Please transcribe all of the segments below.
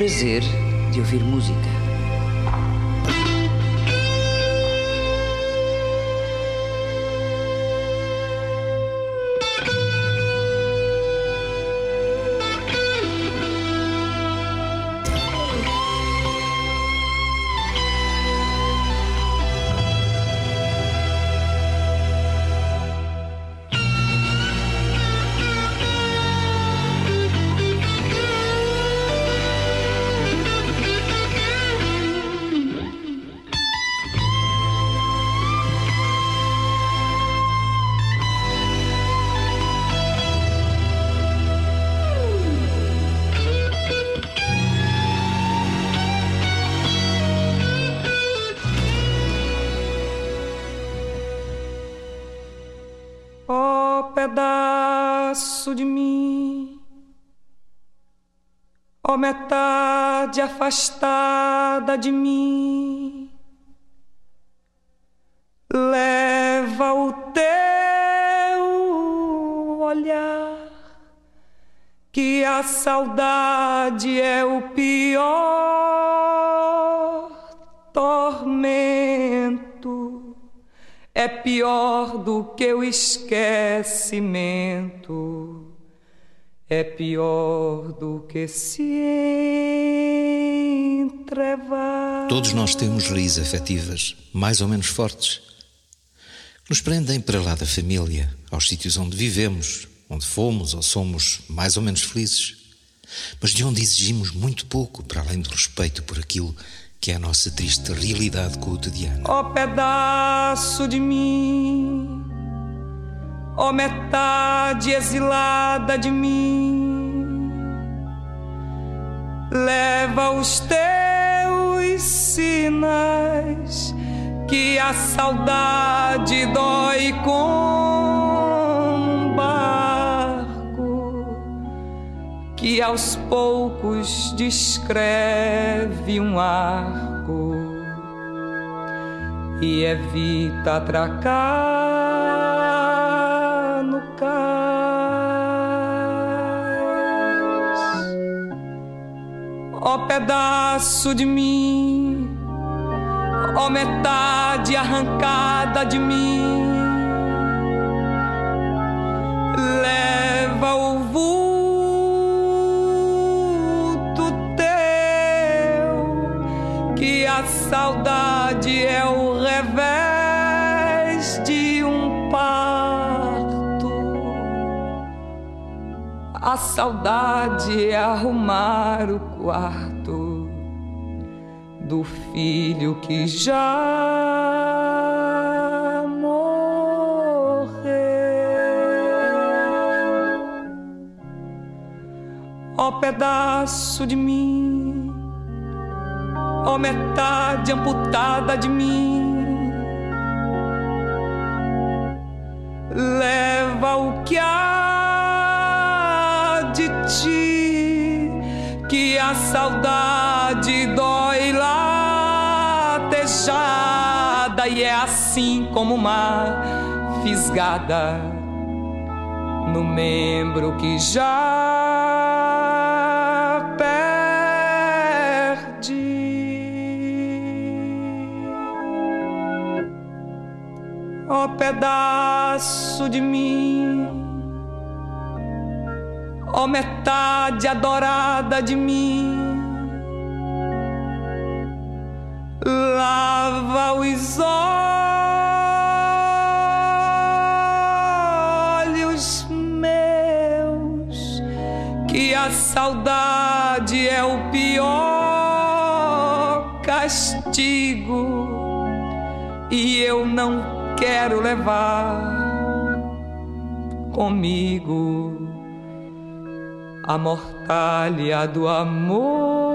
prazer de ouvir música. Ó metade afastada de mim, leva o teu olhar, que a saudade é o pior tormento. É pior do que o esquecimento, é pior do que se entrevar. Todos nós temos raízes afetivas, mais ou menos fortes, que nos prendem para lá da família, aos sítios onde vivemos, onde fomos ou somos mais ou menos felizes, mas de onde exigimos muito pouco para além do respeito por aquilo que é a nossa triste realidade cotidiana. Ó oh, pedaço de mim, ó oh, metade exilada de mim, leva os teus sinais que a saudade dói com que aos poucos descreve um arco. E evita atracar Ó pedaço de mim, ó metade arrancada de mim, leva o vulto a saudade é o revés A saudade é arrumar o quarto do filho que já morreu. Ó pedaço de mim ó oh, metade amputada de mim. Leva o que há saudade dói latejada e é assim como uma fisgada no membro que já perde. ó oh, pedaço de mim, ó oh, metade adorada de mim. Lava os olhos meus, que a saudade é o pior castigo, e eu não quero levar comigo a mortalha do amor.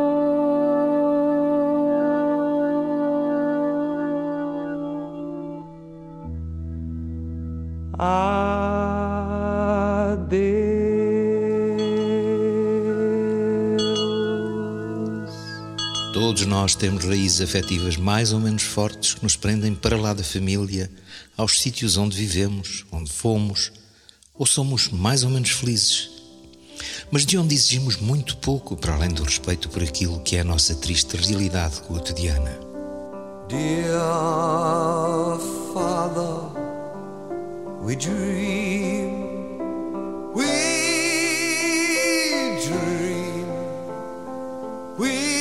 Todos nós temos raízes afetivas mais ou menos fortes que nos prendem para lá da família aos sítios onde vivemos, onde fomos, ou somos mais ou menos felizes. mas de onde exigimos muito pouco para além do respeito por aquilo que é a nossa triste realidade cotidiana. Dear Father, we dream, we dream, we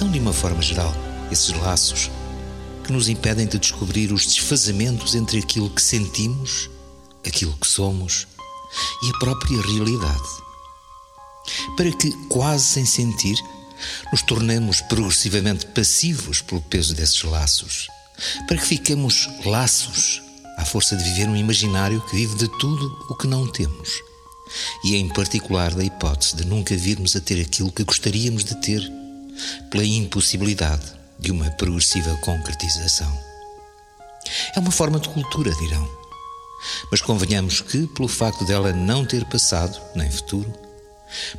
são, de uma forma geral, esses laços que nos impedem de descobrir os desfazamentos entre aquilo que sentimos, aquilo que somos e a própria realidade. Para que, quase sem sentir, nos tornemos progressivamente passivos pelo peso desses laços. Para que fiquemos laços à força de viver um imaginário que vive de tudo o que não temos. E em particular da hipótese de nunca virmos a ter aquilo que gostaríamos de ter, pela impossibilidade de uma progressiva concretização. É uma forma de cultura, dirão. Mas convenhamos que, pelo facto dela não ter passado, nem futuro,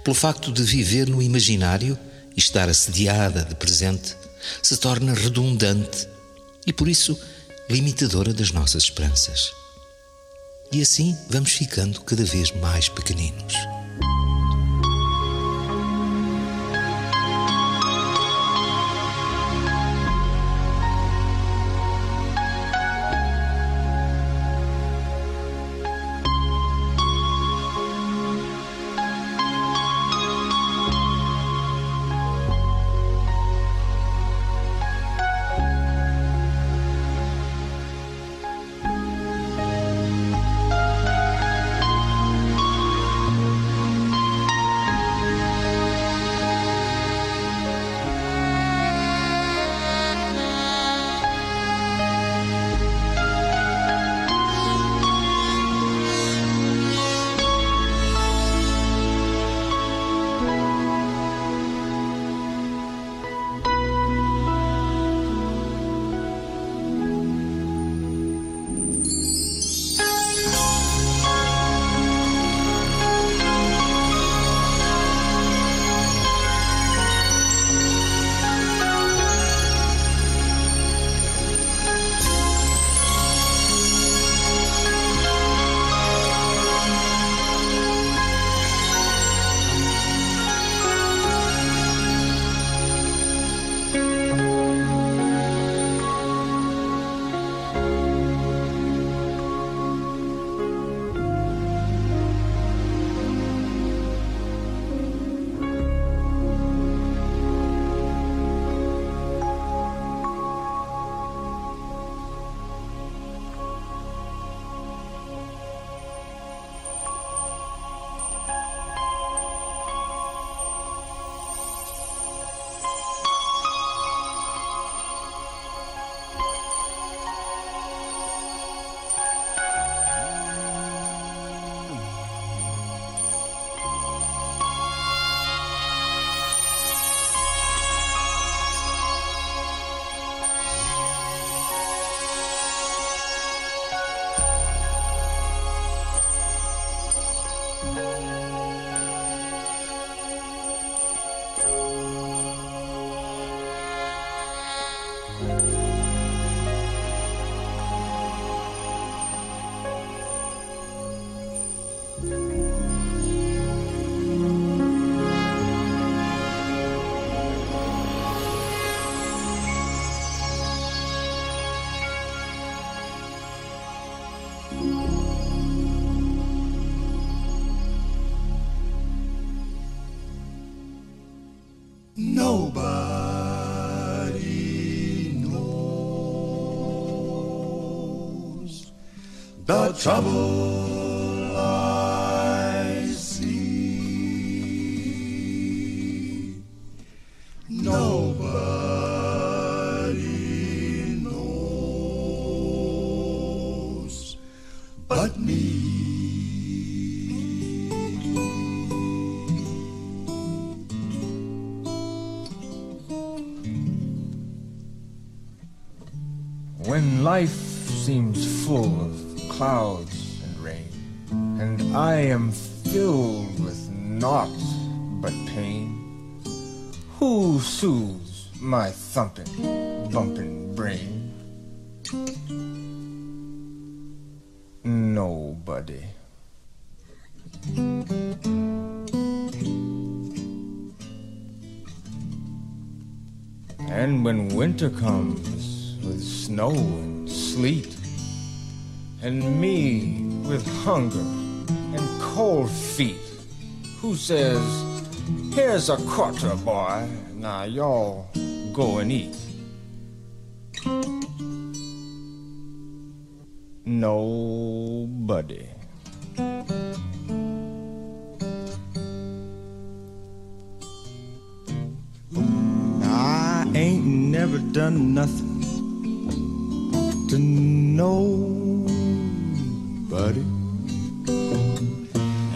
pelo facto de viver no imaginário e estar assediada de presente, se torna redundante e, por isso, limitadora das nossas esperanças. E assim vamos ficando cada vez mais pequeninos. Trouble winter comes with snow and sleet, and me with hunger and cold feet, who says, Here's a quarter, boy. Now y'all go and eat. Nobody. Never done nothing to nobody.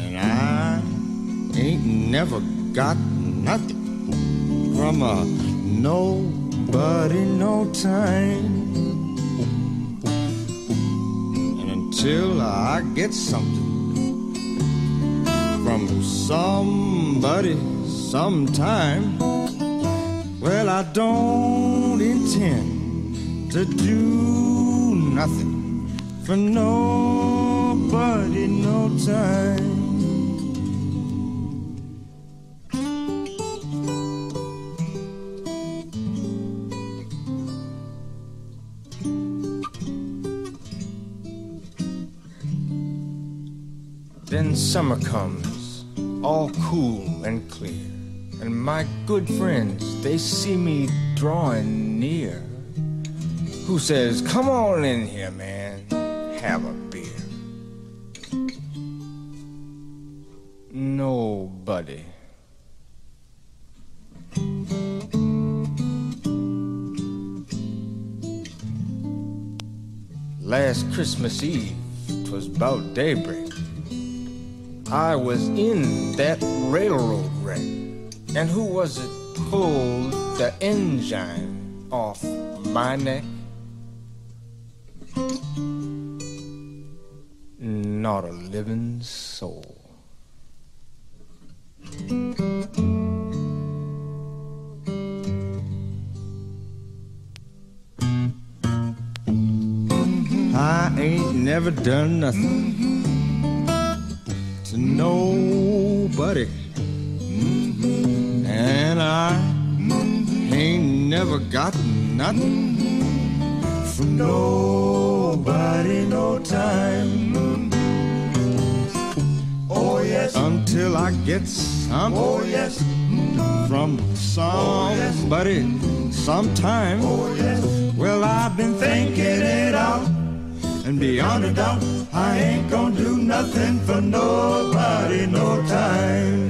And I ain't never got nothing from a nobody no time. And until I get something from somebody sometime, well, I don't intend to do nothing for nobody no time. Then summer comes, all cool and clear, and my good friends, they see me drawing. Who says, Come on in here, man, have a beer. Nobody. Last Christmas Eve, 'twas about daybreak. I was in that railroad wreck. And who was it pulled the engine off my neck? Not a living soul. I ain't never done nothing to nobody. And I ain't never got nothing from nobody no time. Oh yes, until I get something. Oh, oh yes, from somebody sometime. Oh yes, well I've been thinking it out. And beyond a doubt, I ain't gonna do nothing for nobody no time.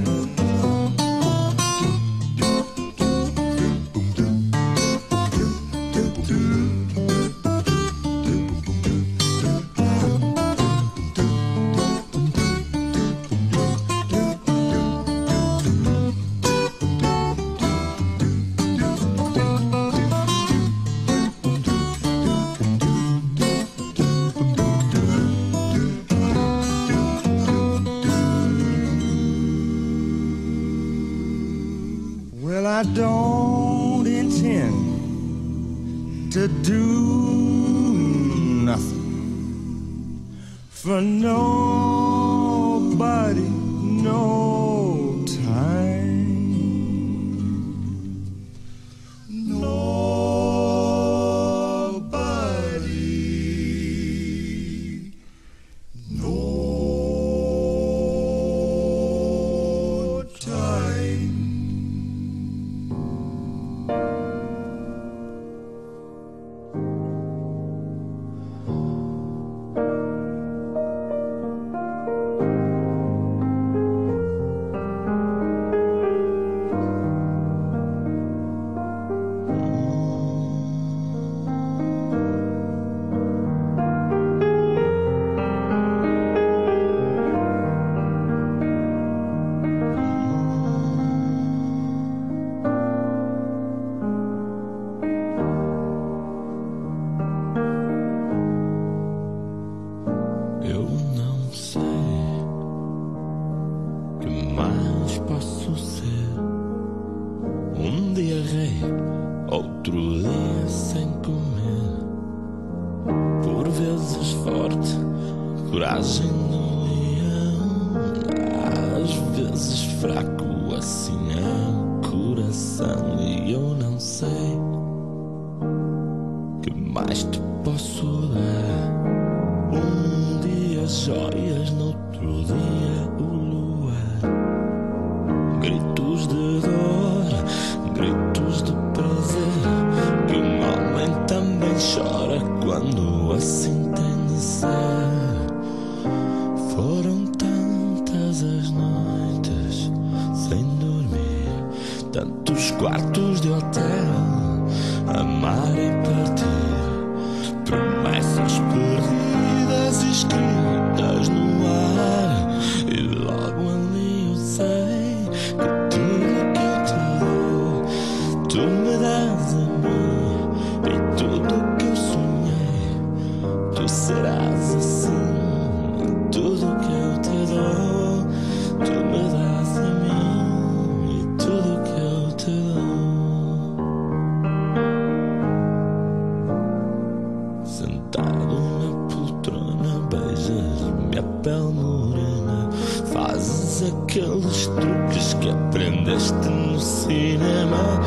a pele morena. Fazes aqueles truques que aprendeste no cinema.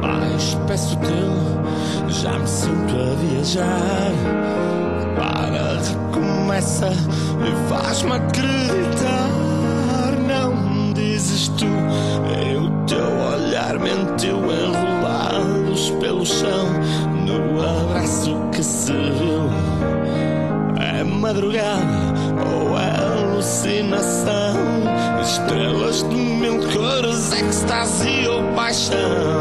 Mas peço teu, já me sinto a viajar. Para, recomeça e faz-me acreditar. Não dizes tu, é o teu olhar mentiu enrolados pelo chão. No abraço que se viu, é madrugada alucinação, estrelas do meu coração, extase ou paixão.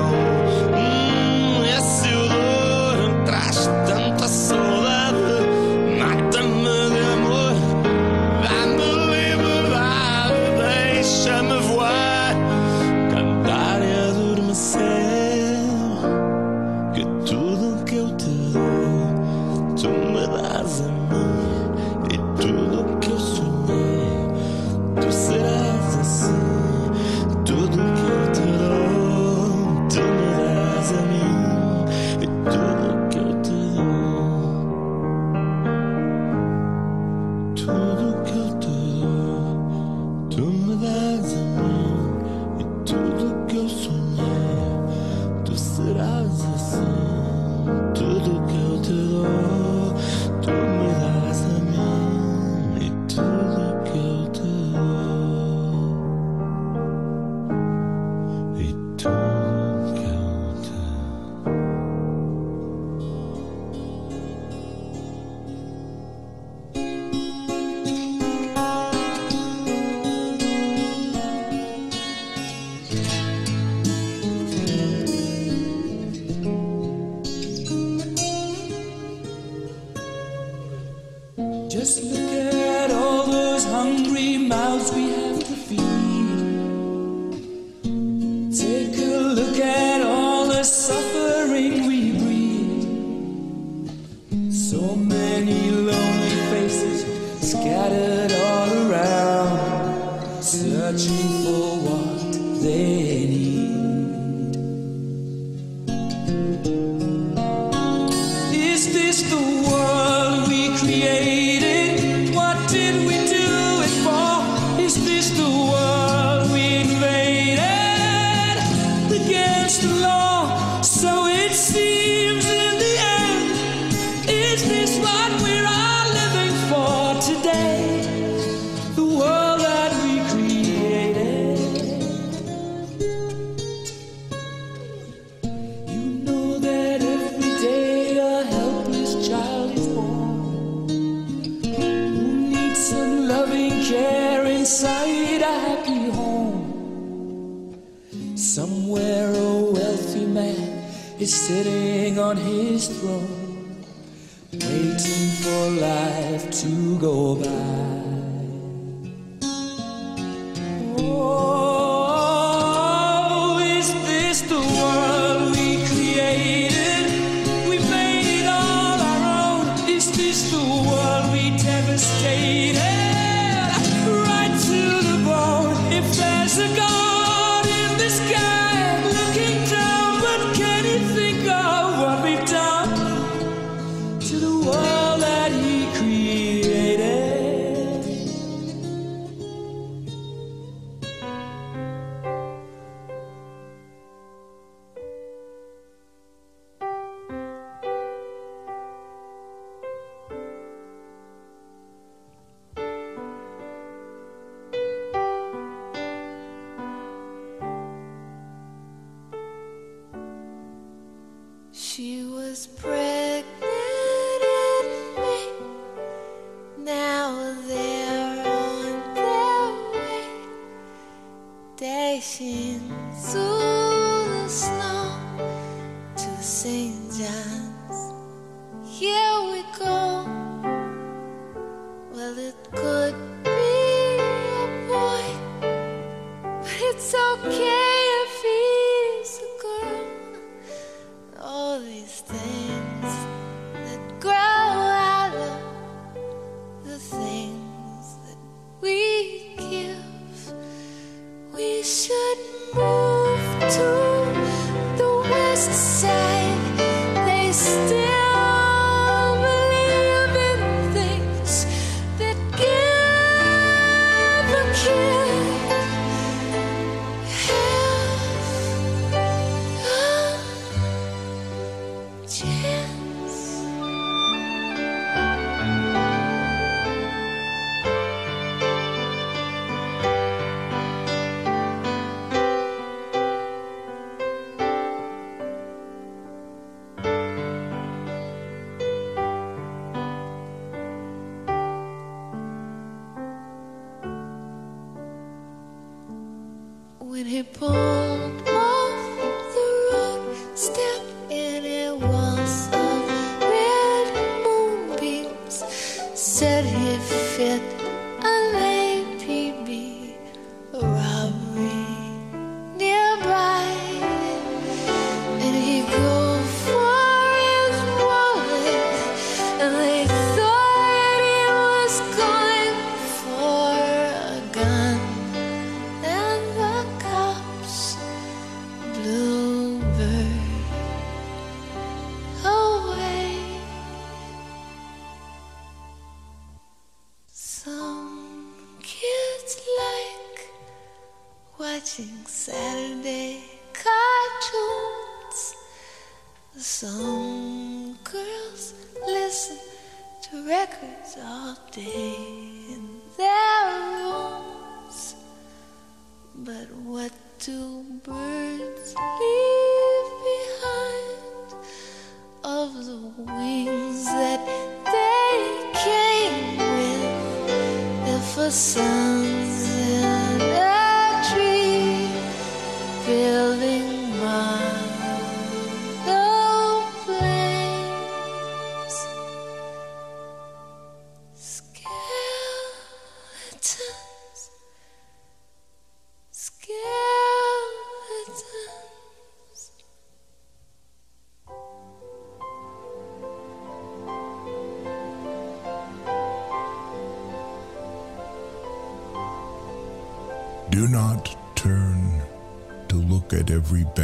When he pulled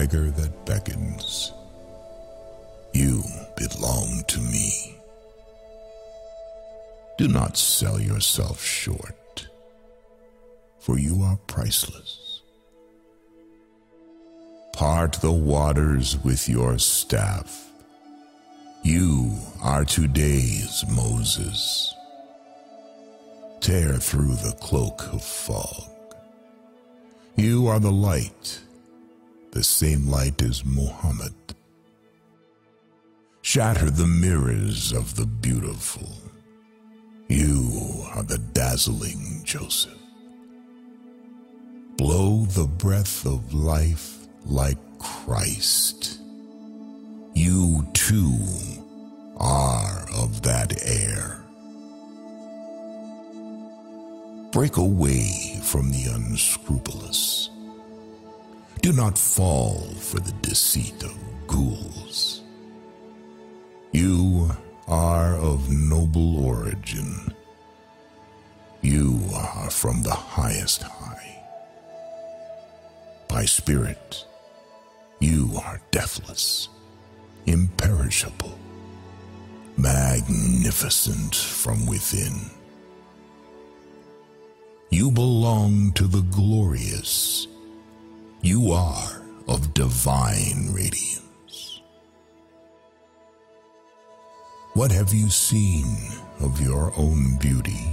beggar that beckons. You belong to me. Do not sell yourself short, for you are priceless. Part the waters with your staff. You are today's Moses. Tear through the cloak of fog. You are the light, the same light as Muhammad. Shatter the mirrors of the beautiful. You are the dazzling Joseph. Blow the breath of life like Christ. You too are of that air. Break away from the unscrupulous. Do not fall for the deceit of ghouls. You are of noble origin. You are from the highest high. By spirit, you are deathless, imperishable, magnificent from within. You belong to the glorious. You are of divine radiance. What have you seen of your own beauty?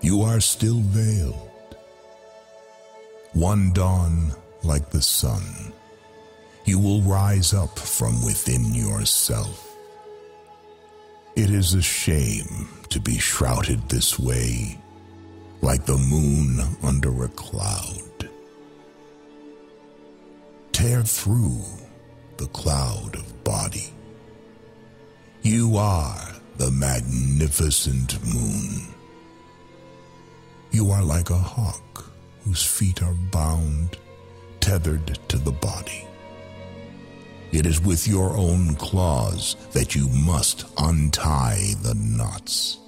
You are still veiled. One dawn like the sun, you will rise up from within yourself. It is a shame to be shrouded this way, like the moon under a Through the cloud of body. You are the magnificent moon. You are like a hawk whose feet are bound, tethered to the body. It is with your own claws that you must untie the knots.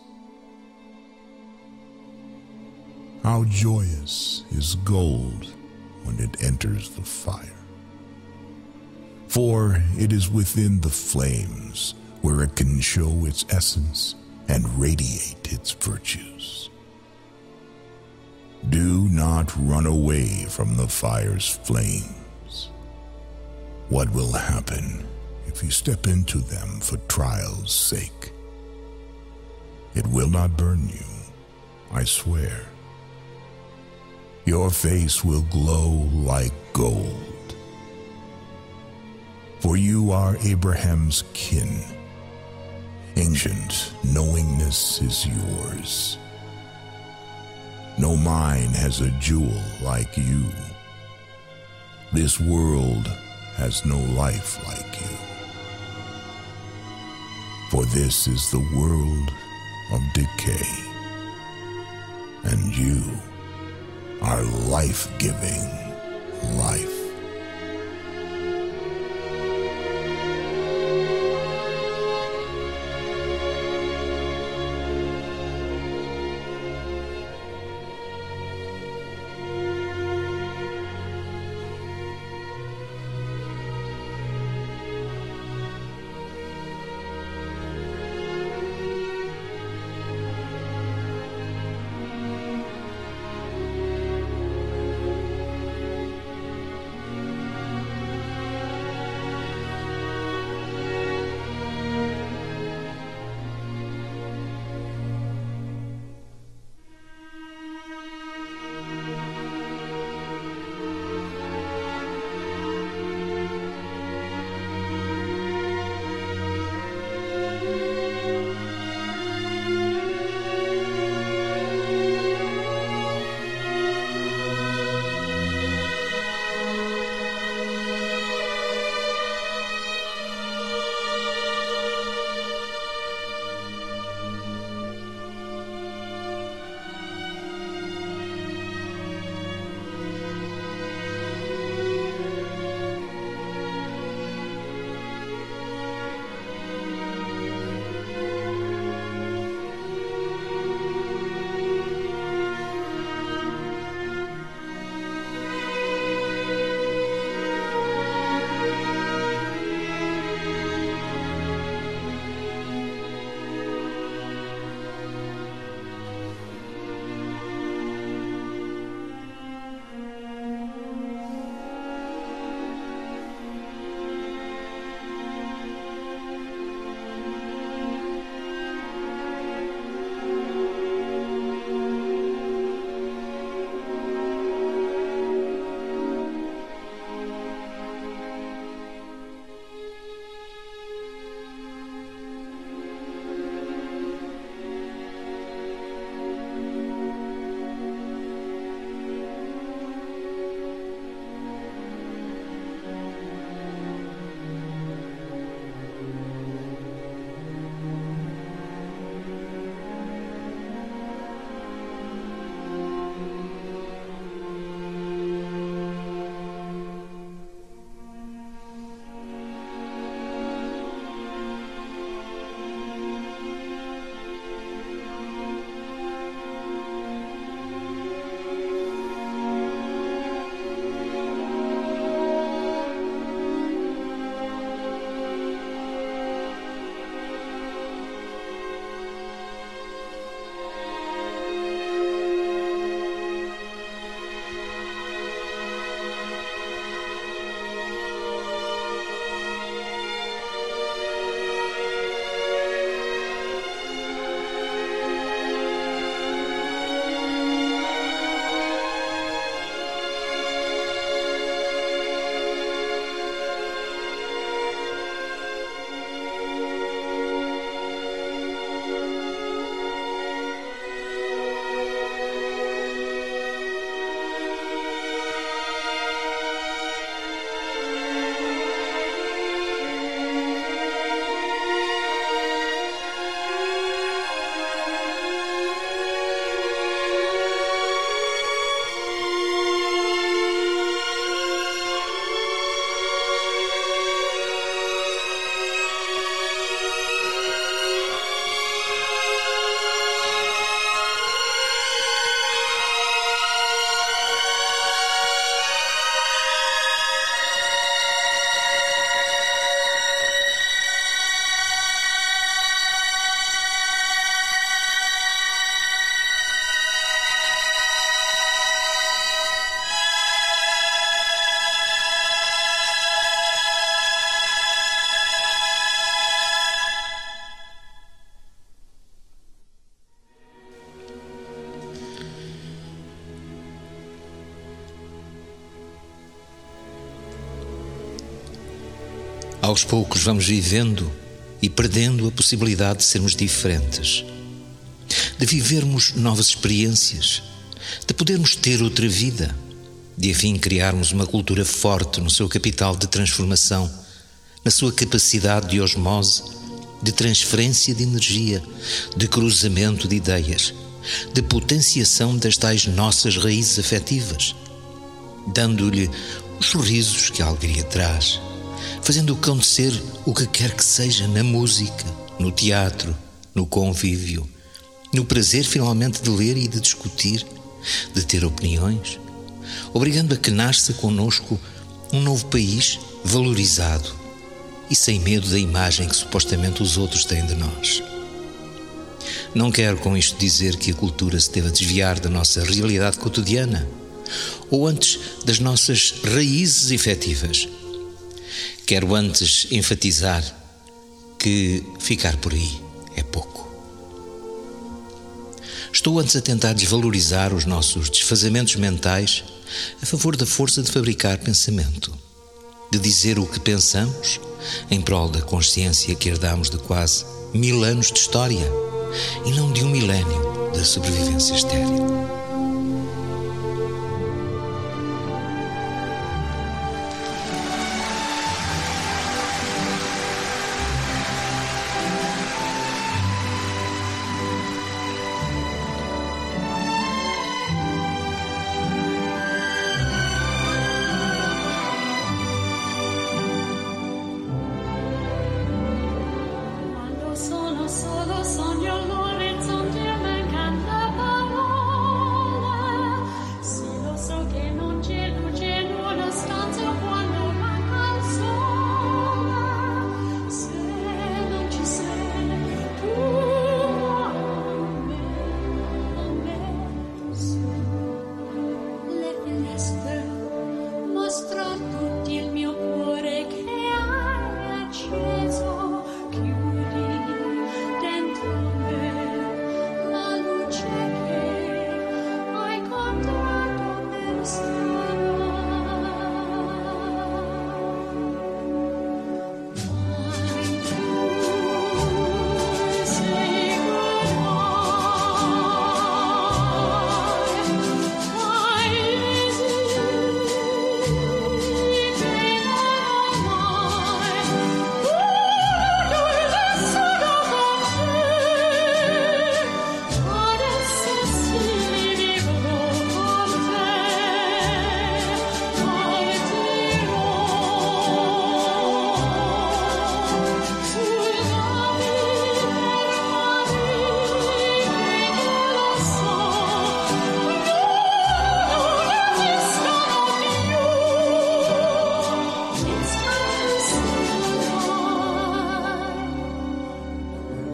How joyous is gold when it enters the fire. For it is within the flames where it can show its essence and radiate its virtues. Do not run away from the fire's flames. What will happen if you step into them for trial's sake? It will not burn you, I swear. Your face will glow like gold. For you are Abraham's kin. Ancient knowingness is yours. No mine has a jewel like you. This world has no life like you. For this is the world of decay. And you are life giving life. Aos poucos vamos vivendo e perdendo a possibilidade de sermos diferentes, de vivermos novas experiências, de podermos ter outra vida, de afim criarmos uma cultura forte no seu capital de transformação, na sua capacidade de osmose, de transferência de energia, de cruzamento de ideias, de potenciação das tais nossas raízes afetivas, dando-lhe os sorrisos que a alegria traz, fazendo acontecer o que quer que seja na música, no teatro, no convívio, no prazer finalmente de ler e de discutir, de ter opiniões, obrigando a que nasça conosco um novo país valorizado e sem medo da imagem que supostamente os outros têm de nós. Não quero com isto dizer que a cultura se deva desviar da nossa realidade cotidiana, ou antes das nossas raízes efetivas. Quero antes enfatizar que ficar por aí é pouco. Estou antes a tentar desvalorizar os nossos desfazamentos mentais a favor da força de fabricar pensamento, de dizer o que pensamos em prol da consciência que herdamos de quase mil anos de história e não de um milénio da sobrevivência estéril.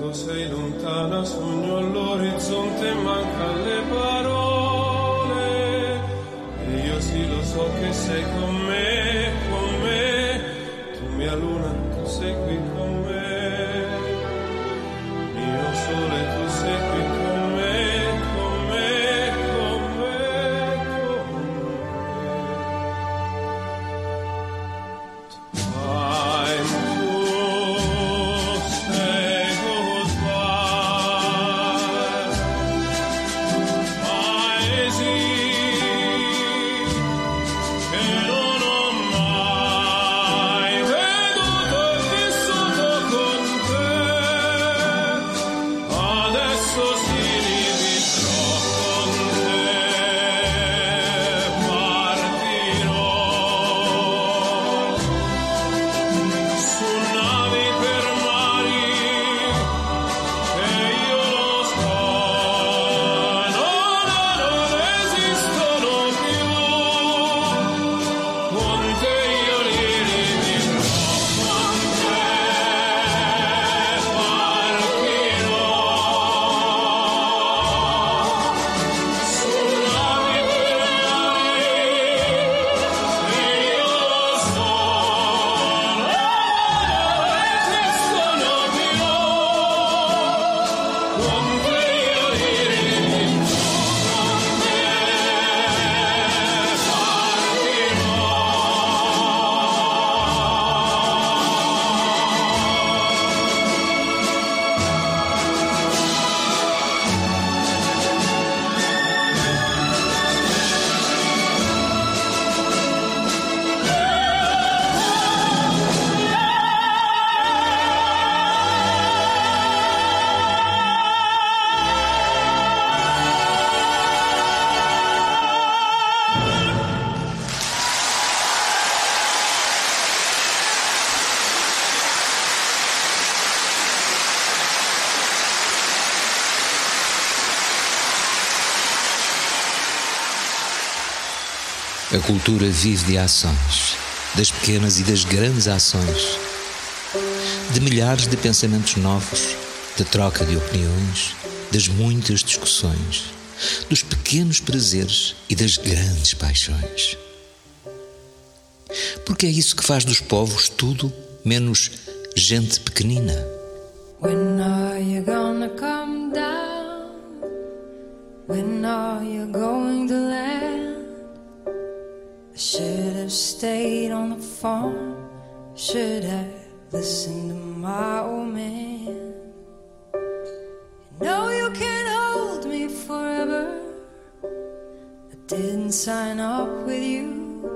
Quando sei lontana sogno all'orizzonte manca le parole. E io sì lo so che sei con me, con me. Tu mia luna, tu sei qui con me A cultura vive de ações, das pequenas e das grandes ações, de milhares de pensamentos novos, de troca de opiniões, das muitas discussões, dos pequenos prazeres e das grandes paixões. Porque é isso que faz dos povos tudo menos gente pequenina. When are you gonna come down? When are you going to land? I should have stayed on the farm. Should have listened to my old man. You know you can't hold me forever. I didn't sign up with you.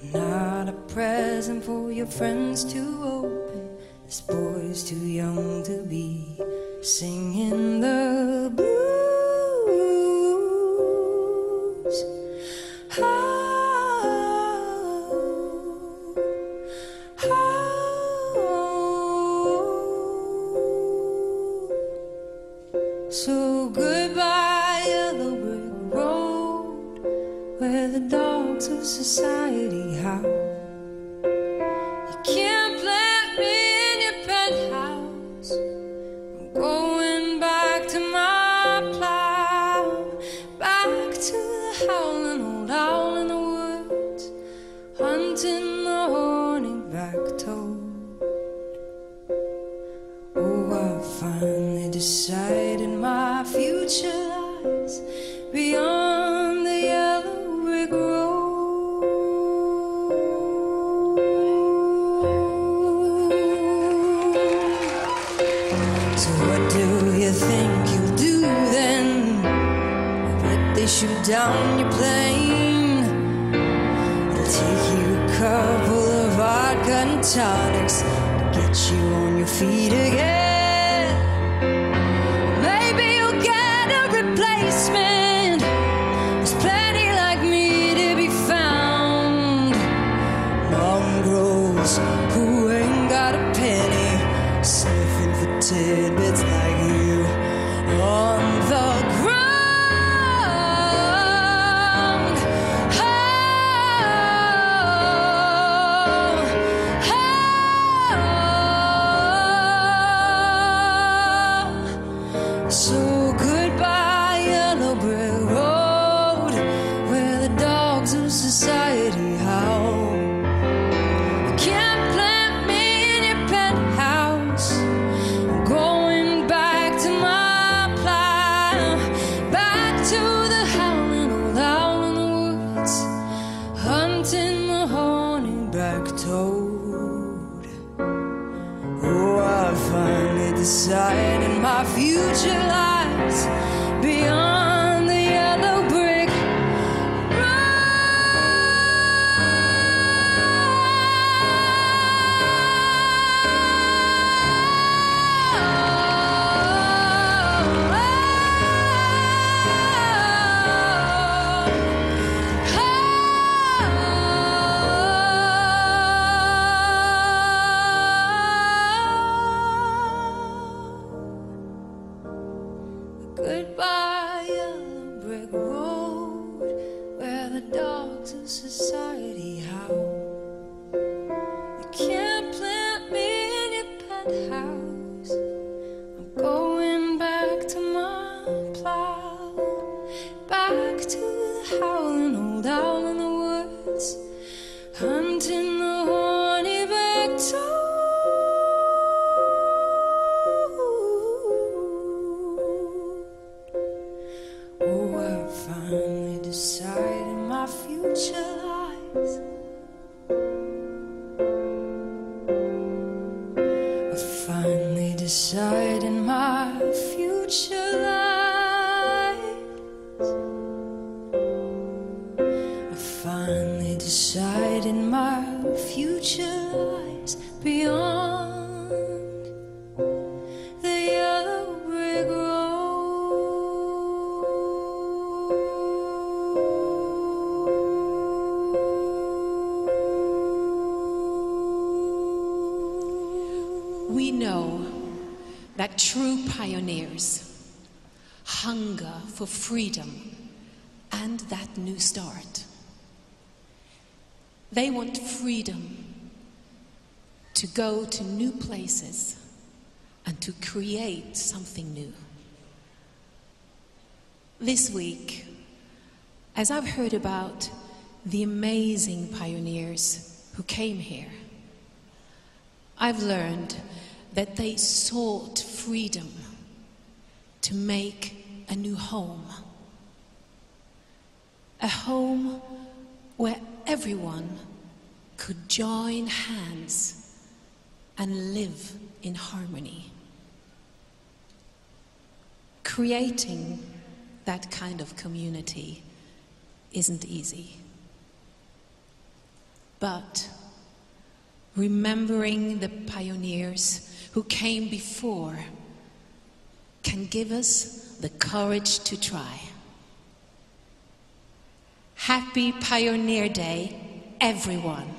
I'm not a present for your friends to open. This boy's too young to be singing the blues. So goodbye, yellow brick road, where the dogs of society finally decided my future lies beyond the yellow brick road. So, what do you think you'll do then? If they shoot down your plane, it'll take you a couple of vodka and tonics to get you on your feet again. For freedom and that new start. They want freedom to go to new places and to create something new. This week, as I've heard about the amazing pioneers who came here, I've learned that they sought freedom to make a new home. A home where everyone could join hands and live in harmony. Creating that kind of community isn't easy. But remembering the pioneers who came before can give us the courage to try. Happy Pioneer Day, everyone.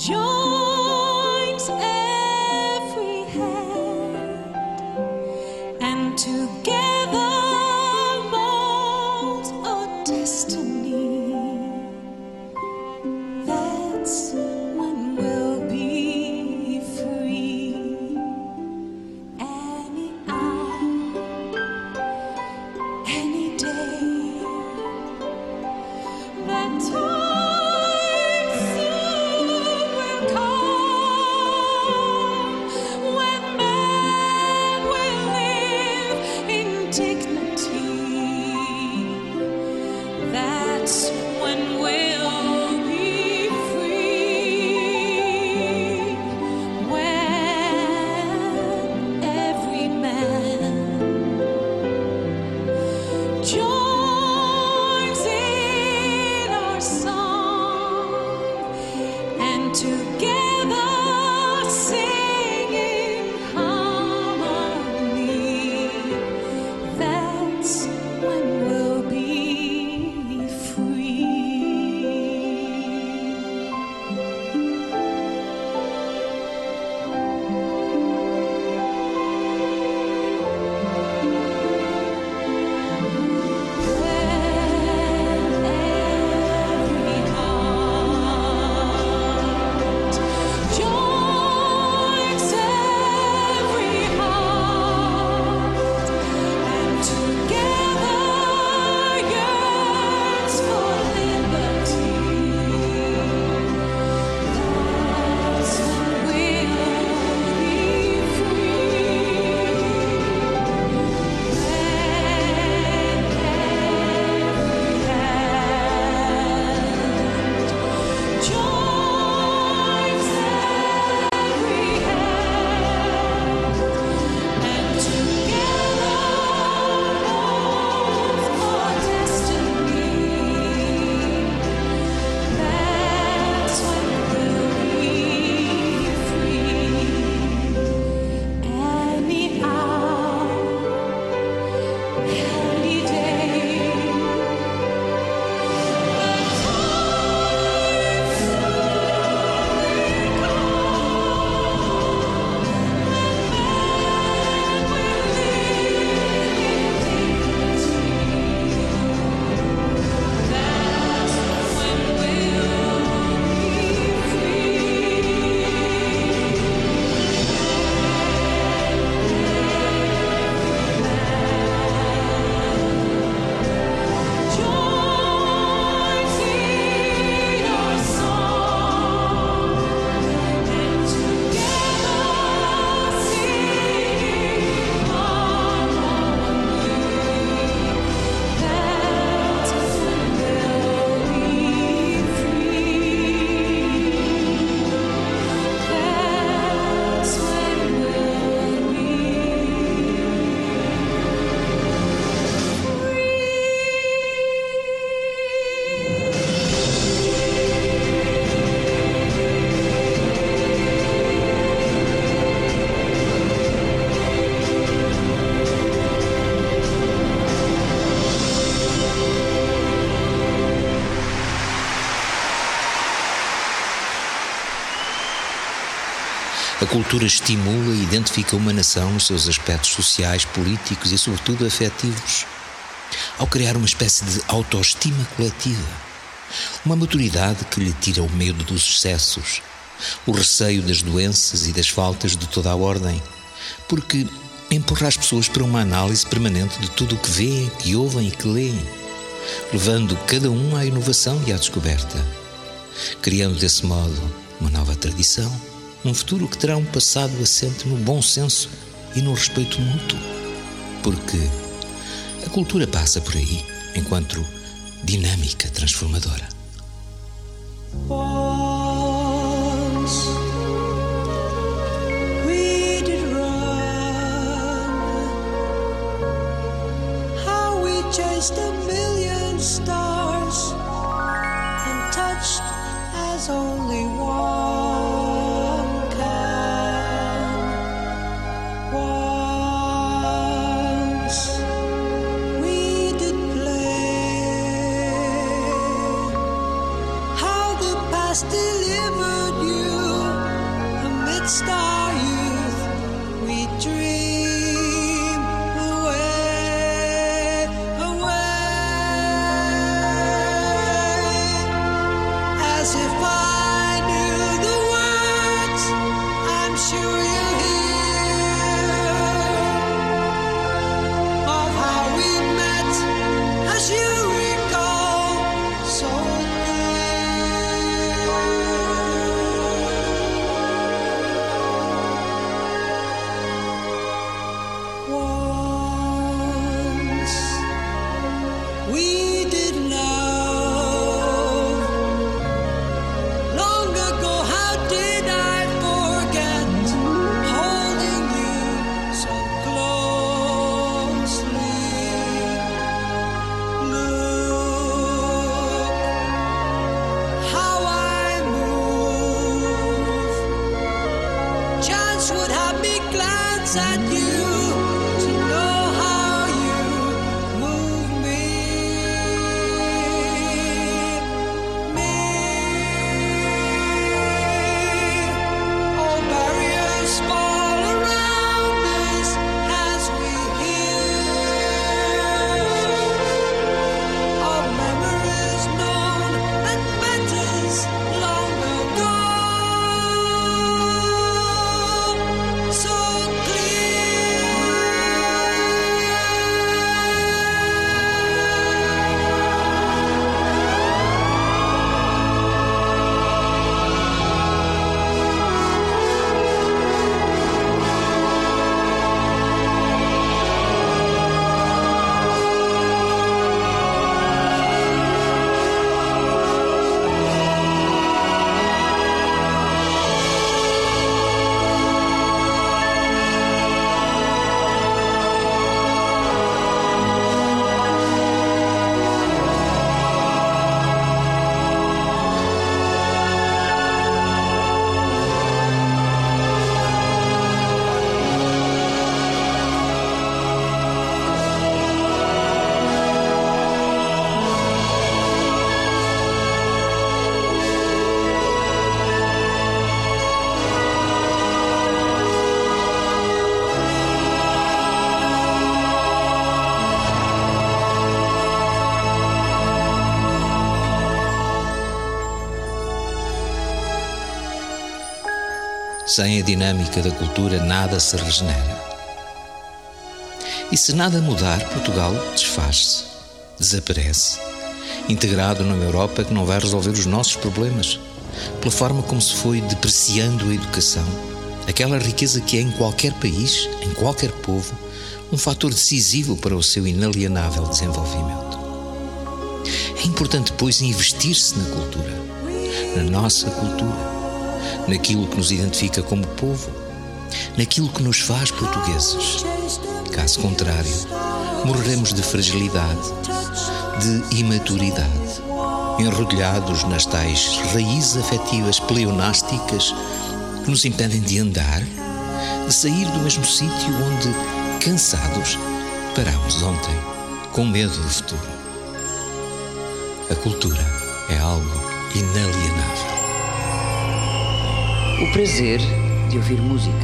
joy. Cultura estimula e identifica uma nação nos seus aspectos sociais, políticos e, sobretudo, afetivos. Ao criar uma espécie de autoestima coletiva, uma maturidade que lhe tira o medo dos excessos, o receio das doenças e das faltas de toda a ordem, porque empurra as pessoas para uma análise permanente de tudo o que vêem, que ouvem e que leem, levando cada um à inovação e à descoberta, criando desse modo uma nova tradição, um futuro que terá um passado assente no bom senso e no respeito mútuo. Porque a cultura passa por aí enquanto dinâmica transformadora. A million stars and touched as only one Sem a dinâmica da cultura, nada se regenera. E se nada mudar, Portugal desfaz-se, desaparece, integrado numa Europa que não vai resolver os nossos problemas, pela forma como se foi depreciando a educação, aquela riqueza que é em qualquer país, em qualquer povo, um fator decisivo para o seu inalienável desenvolvimento. É importante, pois, investir-se na cultura, na nossa cultura, naquilo que nos identifica como povo, naquilo que nos faz portugueses. Caso contrário, morreremos de fragilidade, de imaturidade, enrodilhados nas tais raízes afetivas pleonásticas que nos impedem de andar, de sair do mesmo sítio onde, cansados, parámos ontem, com medo do futuro. A cultura é algo inalienável. O prazer de ouvir música.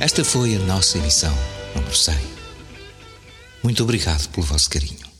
Esta foi a nossa emissão número 100. Muito obrigado pelo vosso carinho.